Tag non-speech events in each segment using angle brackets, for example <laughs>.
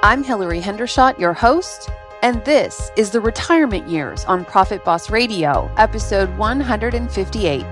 I'm Hilary Hendershot, your host, and this is the Retirement Years on Profit Boss Radio, episode 158.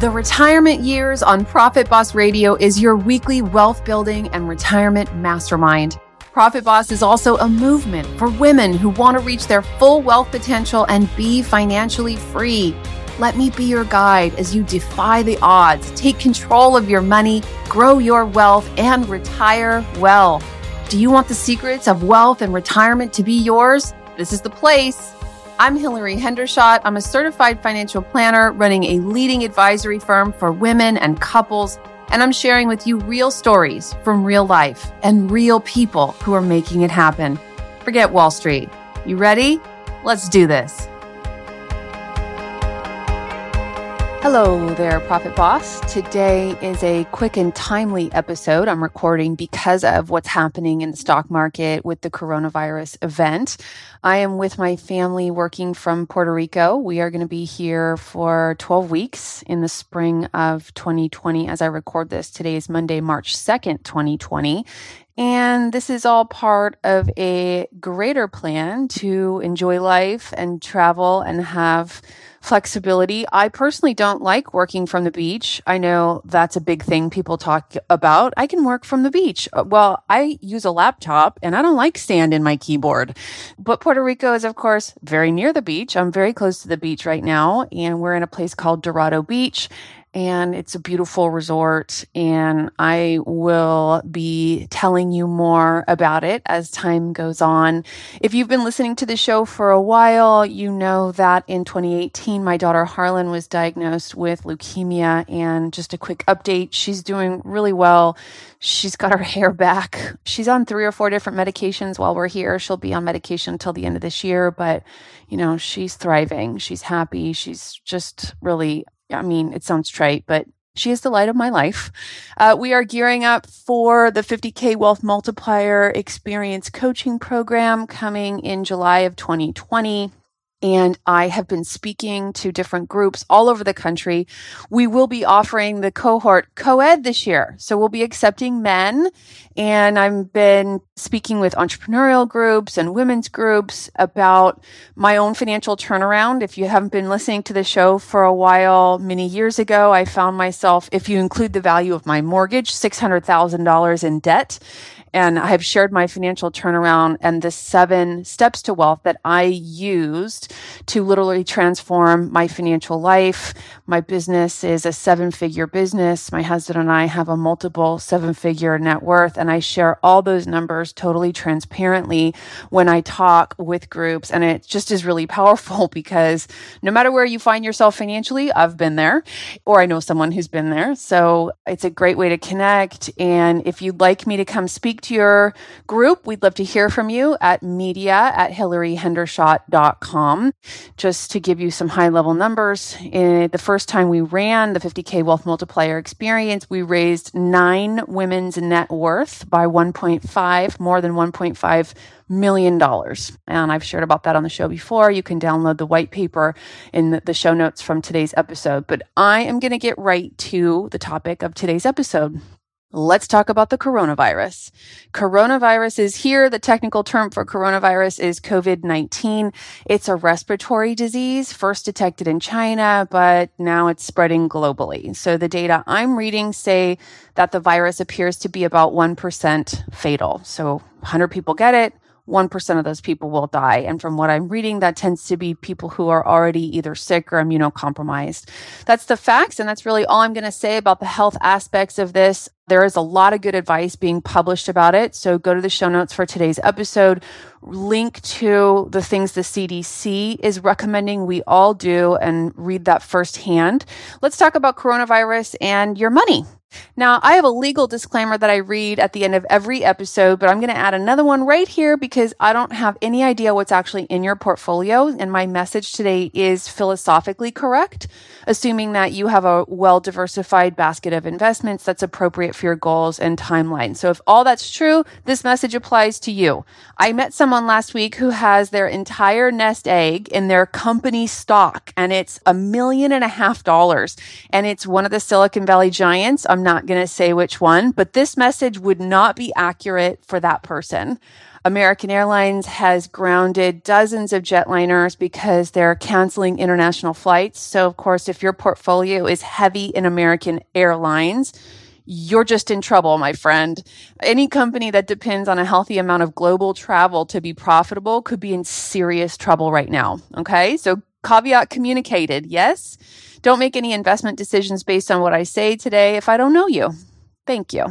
The Retirement Years on Profit Boss Radio is your weekly wealth building and retirement mastermind. Profit Boss is also a movement for women who want to reach their full wealth potential and be financially free. Let me be your guide as you defy the odds, take control of your money, grow your wealth, and retire well. Do you want the secrets of wealth and retirement to be yours? This is the place. I'm Hilary Hendershot. I'm a certified financial planner running a leading advisory firm for women and couples, and I'm sharing with you real stories from real life and real people who are making it happen. Forget Wall Street. You ready? Let's do this. Hello there, Profit Boss. Today is a quick and timely episode I'm recording because of what's happening in the stock market with the coronavirus event. I am with my family working from Puerto Rico. We are going to be here for 12 weeks in the spring of 2020 as I record this. Today is Monday, March 2nd, 2020. And this is all part of a greater plan to enjoy life and travel and have flexibility. I personally don't like working from the beach. I know that's a big thing people talk about. I can work from the beach. Uh, well, I use a laptop and I don't like sand in my keyboard. But Puerto Rico is, of course, very near the beach. I'm very close to the beach right now, and we're in a place called Dorado Beach and it's a beautiful resort. And I will be telling you more about it as time goes on. If you've been listening to the show for a while, you know that in 2018, my daughter Harlan was diagnosed with leukemia. And just a quick update, she's doing really well. She's got her <laughs> hair back. She's on three or four different medications while we're here. She'll be on medication until the end of this year, but you know, she's thriving. She's happy. She's just really I mean, it sounds trite, but she is the light of my life. Uh, we are gearing up for the 50K Wealth Multiplier Experience Coaching Program coming in July of 2020 and I have been speaking to different groups all over the country. We will be offering the cohort co-ed this year. So we'll be accepting men and I've been speaking with entrepreneurial groups and women's groups about my own financial turnaround. If you haven't been listening to the show for a while, many years ago, I found myself, if you include the value of my mortgage, $600,000 in debt and I have shared my financial turnaround and the seven steps to wealth that I used to literally transform my financial life. My business is a seven figure business. My husband and I have a multiple seven figure net worth and I share all those numbers totally transparently when I talk with groups. And it just is really powerful <laughs> because no matter where you find yourself financially, I've been there or I know someone who's been there. So it's a great way to connect. And if you'd like me to come speak your group, we'd love to hear from you at media at hilaryhendershot.com. Just to give you some high level numbers, in the first time we ran the 50K Wealth Multiplier experience, we raised nine women's net worth by 1.5, more than 1.5 million dollars. And I've shared about that on the show before. You can download the white paper in the show notes from today's episode. But I am going to get right to the topic of today's episode. Let's talk about the coronavirus. Coronavirus is here. The technical term for coronavirus is COVID-19. It's a respiratory disease first detected in China, but now it's spreading globally. So the data I'm reading say that the virus appears to be about 1% fatal. So 100 people get it. 1% of those people will die. And from what I'm reading, that tends to be people who are already either sick or immunocompromised. That's the facts. And that's really all I'm going to say about the health aspects of this. There is a lot of good advice being published about it. So go to the show notes for today's episode, link to the things the CDC is recommending we all do and read that firsthand. Let's talk about coronavirus and your money. Now, I have a legal disclaimer that I read at the end of every episode, but I'm going to add another one right here because I don't have any idea what's actually in your portfolio. And my message today is philosophically correct, assuming that you have a well diversified basket of investments that's appropriate for your goals and timeline. So if all that's true, this message applies to you. I met someone last week who has their entire nest egg in their company stock and it's a million and a half dollars and it's one of the Silicon Valley giants. I'm not going to say which one, but this message would not be accurate for that person. American Airlines has grounded dozens of jetliners because they're canceling international flights. So, of course, if your portfolio is heavy in American Airlines, you're just in trouble, my friend. Any company that depends on a healthy amount of global travel to be profitable could be in serious trouble right now. Okay. So caveat communicated. Yes. Don't make any investment decisions based on what I say today if I don't know you. Thank you.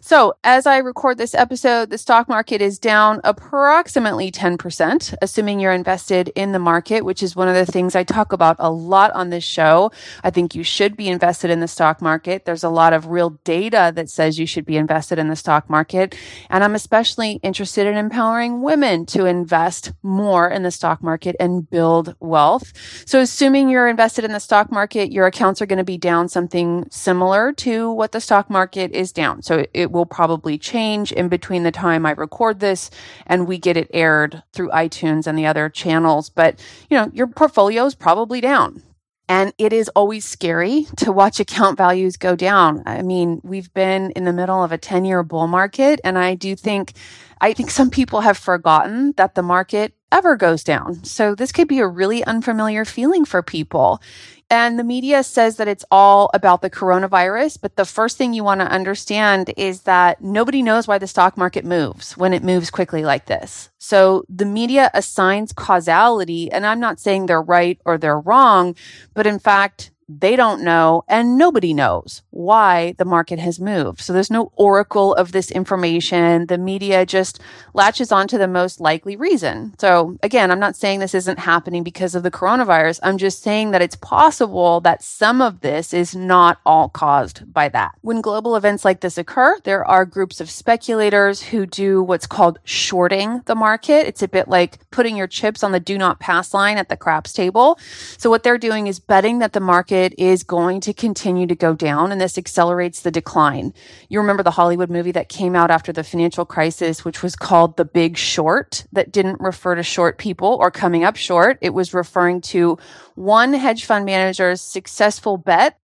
So, as I record this episode, the stock market is down approximately 10%, assuming you're invested in the market, which is one of the things I talk about a lot on this show. I think you should be invested in the stock market. There's a lot of real data that says you should be invested in the stock market. And I'm especially interested in empowering women to invest more in the stock market and build wealth. So, assuming you're invested in the stock market, your accounts are going to be down something similar to what the stock market is down. It will probably change in between the time I record this and we get it aired through iTunes and the other channels. But, you know, your portfolio is probably down. And it is always scary to watch account values go down. I mean, we've been in the middle of a 10 year bull market. And I do think, I think some people have forgotten that the market ever goes down. So this could be a really unfamiliar feeling for people. And the media says that it's all about the coronavirus. But the first thing you want to understand is that nobody knows why the stock market moves when it moves quickly like this. So the media assigns causality. And I'm not saying they're right or they're wrong, but in fact, they don't know and nobody knows why the market has moved. So there's no oracle of this information. The media just latches onto the most likely reason. So again, I'm not saying this isn't happening because of the coronavirus. I'm just saying that it's possible that some of this is not all caused by that. When global events like this occur, there are groups of speculators who do what's called shorting the market. It's a bit like putting your chips on the do not pass line at the craps table. So what they're doing is betting that the market market is going to continue to go down and this accelerates the decline. You remember the Hollywood movie that came out after the financial crisis, which was called The Big Short, that didn't refer to short people or coming up short. It was referring to one hedge fund manager's successful bet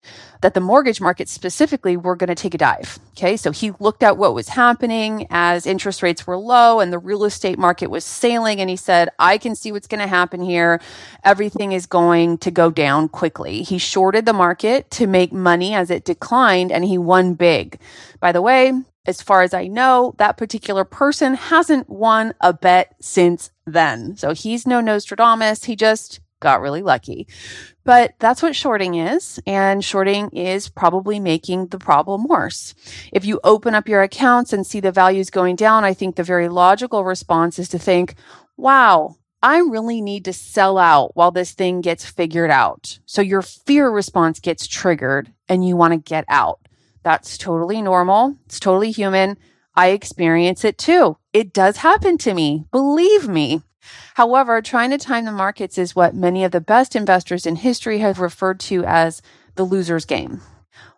that the mortgage market specifically were going to take a dive. Okay. So he looked at what was happening as interest rates were low and the real estate market was sailing. And he said, I can see what's going to happen here. Everything is going to go down quickly. He shorted the market to make money as it declined and he won big. By the way, as far as I know, that particular person hasn't won a bet since then. So he's no Nostradamus. He just got really lucky. But that's what shorting is. And shorting is probably making the problem worse. If you open up your accounts and see the values going down, I think the very logical response is to think, wow, I really need to sell out while this thing gets figured out. So your fear response gets triggered and you want to get out. That's totally normal. It's totally human. I experience it too. It does happen to me. Believe me. However, trying to time the markets is what many of the best investors in history have referred to as the loser's game.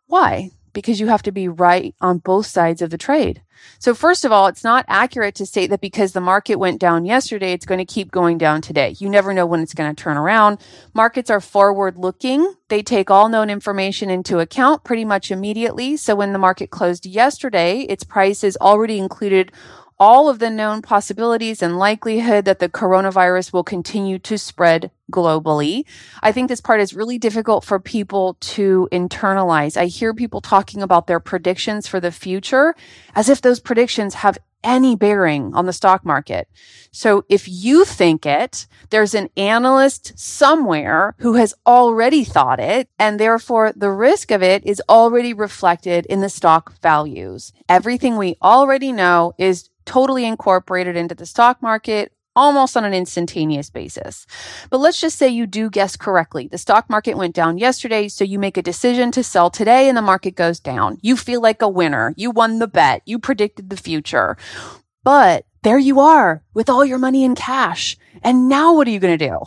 Why? Because you have to be right on both sides of the trade. So first of all, it's not accurate to state that because the market went down yesterday, it's going to keep going down today. You never know when it's going to turn around. Markets are forward looking. They take all known information into account pretty much immediately. So when the market closed yesterday, its price is already included all of the known possibilities and likelihood that the coronavirus will continue to spread globally. I think this part is really difficult for people to internalize. I hear people talking about their predictions for the future as if those predictions have any bearing on the stock market. So if you think it, there's an analyst somewhere who has already thought it, and therefore the risk of it is already reflected in the stock values. Everything we already know is totally incorporated into the stock market almost on an instantaneous basis. But let's just say you do guess correctly. The stock market went down yesterday, so you make a decision to sell today and the market goes down. You feel like a winner. You won the bet. You predicted the future. But there you are with all your money in cash. And now what are you going to do?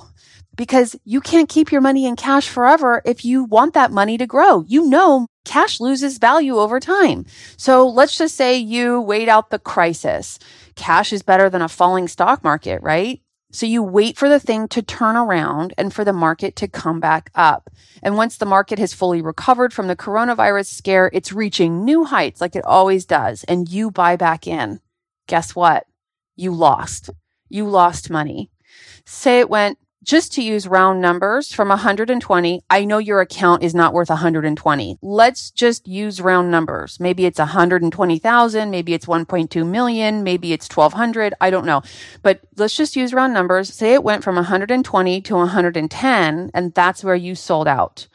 Because you can't keep your money in cash forever if you want that money to grow. You know, cash loses value over time. So let's just say you wait out the crisis. Cash is better than a falling stock market, right? So you wait for the thing to turn around and for the market to come back up. And once the market has fully recovered from the coronavirus scare, it's reaching new heights like it always does. And you buy back in. Guess what? You lost. You lost money. Say it went just to use round numbers from 120, I know your account is not worth 120. Let's just use round numbers. Maybe it's 120,000, maybe it's 1.2 million, maybe it's 1200, I don't know. But let's just use round numbers. Say it went from 120 to 110 and that's where you sold out.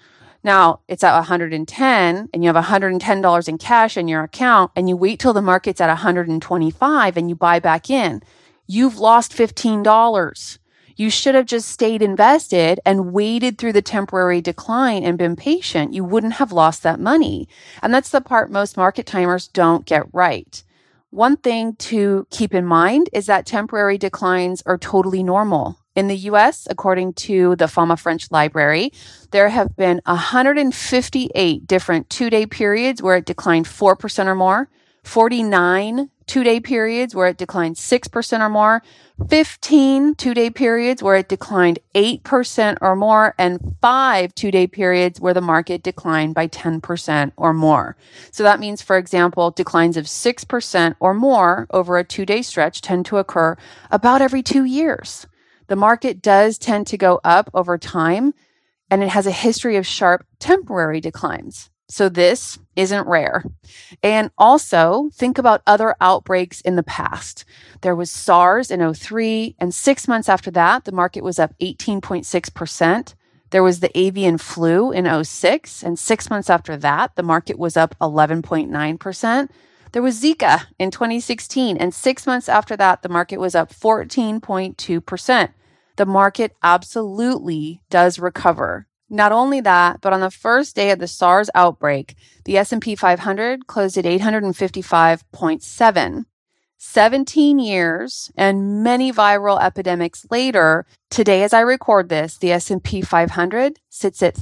Now it's at 110 and you have $110 in cash in your account and you wait till the market's at 125 and you buy back in. You've lost $15. You should have just stayed invested and waited through the temporary decline and been patient. You wouldn't have lost that money. And that's the part most market timers don't get right. One thing to keep in mind is that temporary declines are totally normal. In the US, according to the Fama French Library, there have been 158 different two day periods where it declined 4% or more, 49 two day periods where it declined 6% or more, 15 two day periods where it declined 8% or more, and five two day periods where the market declined by 10% or more. So that means, for example, declines of 6% or more over a two day stretch tend to occur about every two years. The market does tend to go up over time, and it has a history of sharp temporary declines. So this isn't rare. And also think about other outbreaks in the past. There was SARS in 03 and 6 months after that the market was up 18.6%. There was the avian flu in 06 and 6 months after that the market was up 11.9%. There was Zika in 2016 and 6 months after that the market was up 14.2%. The market absolutely does recover not only that, but on the first day of the SARS outbreak, the S&P 500 closed at 855.7. 17 years and many viral epidemics later, today as I record this, the S&P 500 sits at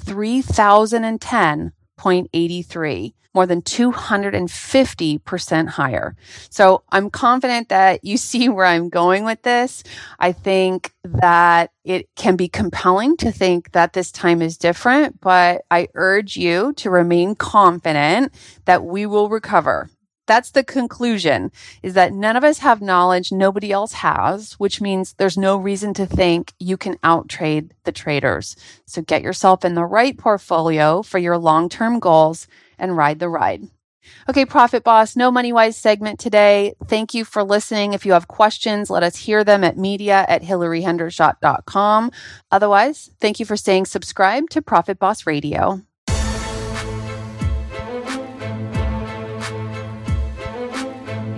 3010.83 more than 250% higher. So I'm confident that you <laughs> see where I'm going with this. I think that it can be compelling to think that this time is different, but I urge you to remain confident that we will recover. That's the conclusion is that none of us have knowledge nobody else has, which means there's no reason to think you can outtrade the traders. So get yourself in the right portfolio for your long-term goals and ride the ride. Okay, Profit Boss, no money wise segment today. Thank you for listening. If you have questions, let us hear them at media at hilaryhendershot.com. Otherwise, thank you for staying subscribed to Profit Boss Radio.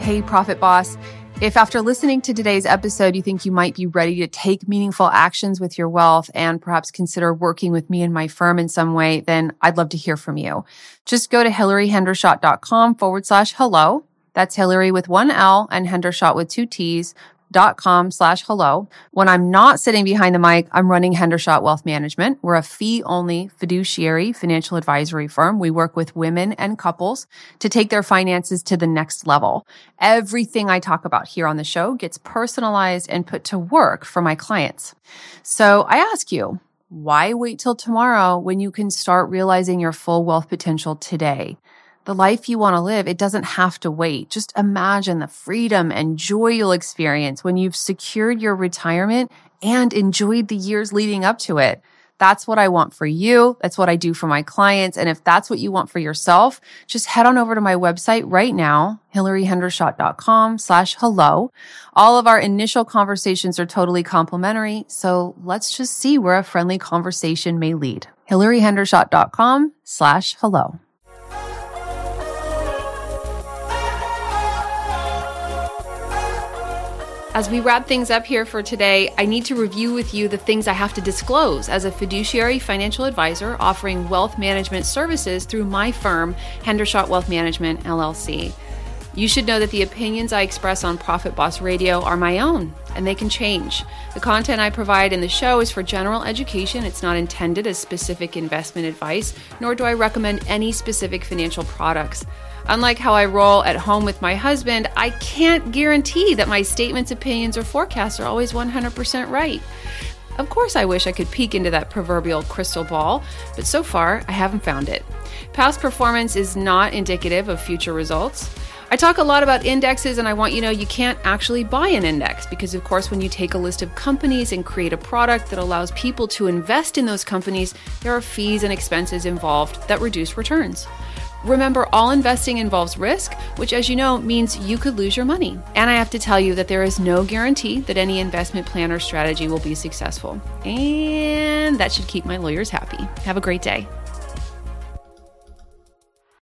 Hey, Profit Boss. If after listening to today's episode, you think you might be ready to take meaningful actions with your wealth and perhaps consider working with me and my firm in some way, then I'd love to hear from you. Just go to hilaryhendershot.com forward slash hello. That's Hilary with one L and Hendershot with two T's dot com slash hello. When I'm not sitting behind the mic, I'm running Hendershot Wealth Management. We're a fee only fiduciary financial advisory firm. We work with women and couples to take their finances to the next level. Everything I talk about here on the show gets personalized and put to work for my clients. So I ask you, why wait till tomorrow when you can start realizing your full wealth potential today? The life you want to live, it doesn't have to wait. Just imagine the freedom and joy you'll experience when you've secured your retirement and enjoyed the years leading up to it. That's what I want for you. That's what I do for my clients. And if that's what you want for yourself, just head on over to my website right now, hilaryhendershot.com slash hello. All of our initial conversations are totally complimentary. So let's just see where a friendly conversation may lead. hilaryhendershot.com slash hello. As we wrap things up here for today, I need to review with you the things I have to disclose as a fiduciary financial advisor offering wealth management services through my firm, Hendershot Wealth Management LLC. You should know that the opinions I express on Profit Boss Radio are my own and they can change. The content I provide in the show is for general education. It's not intended as specific investment advice, nor do I recommend any specific financial products. Unlike how I roll at home with my husband, I can't guarantee that my statements, opinions, or forecasts are always 100% right. Of course, I wish I could peek into that proverbial crystal ball, but so far I haven't found it. Past performance is not indicative of future results. I talk a lot about indexes, and I want you to know you can't actually buy an index because, of course, when you take a list of companies and create a product that allows people to invest in those companies, there are fees and expenses involved that reduce returns. Remember, all investing involves risk, which, as you know, means you could lose your money. And I have to tell you that there is no guarantee that any investment plan or strategy will be successful. And that should keep my lawyers happy. Have a great day.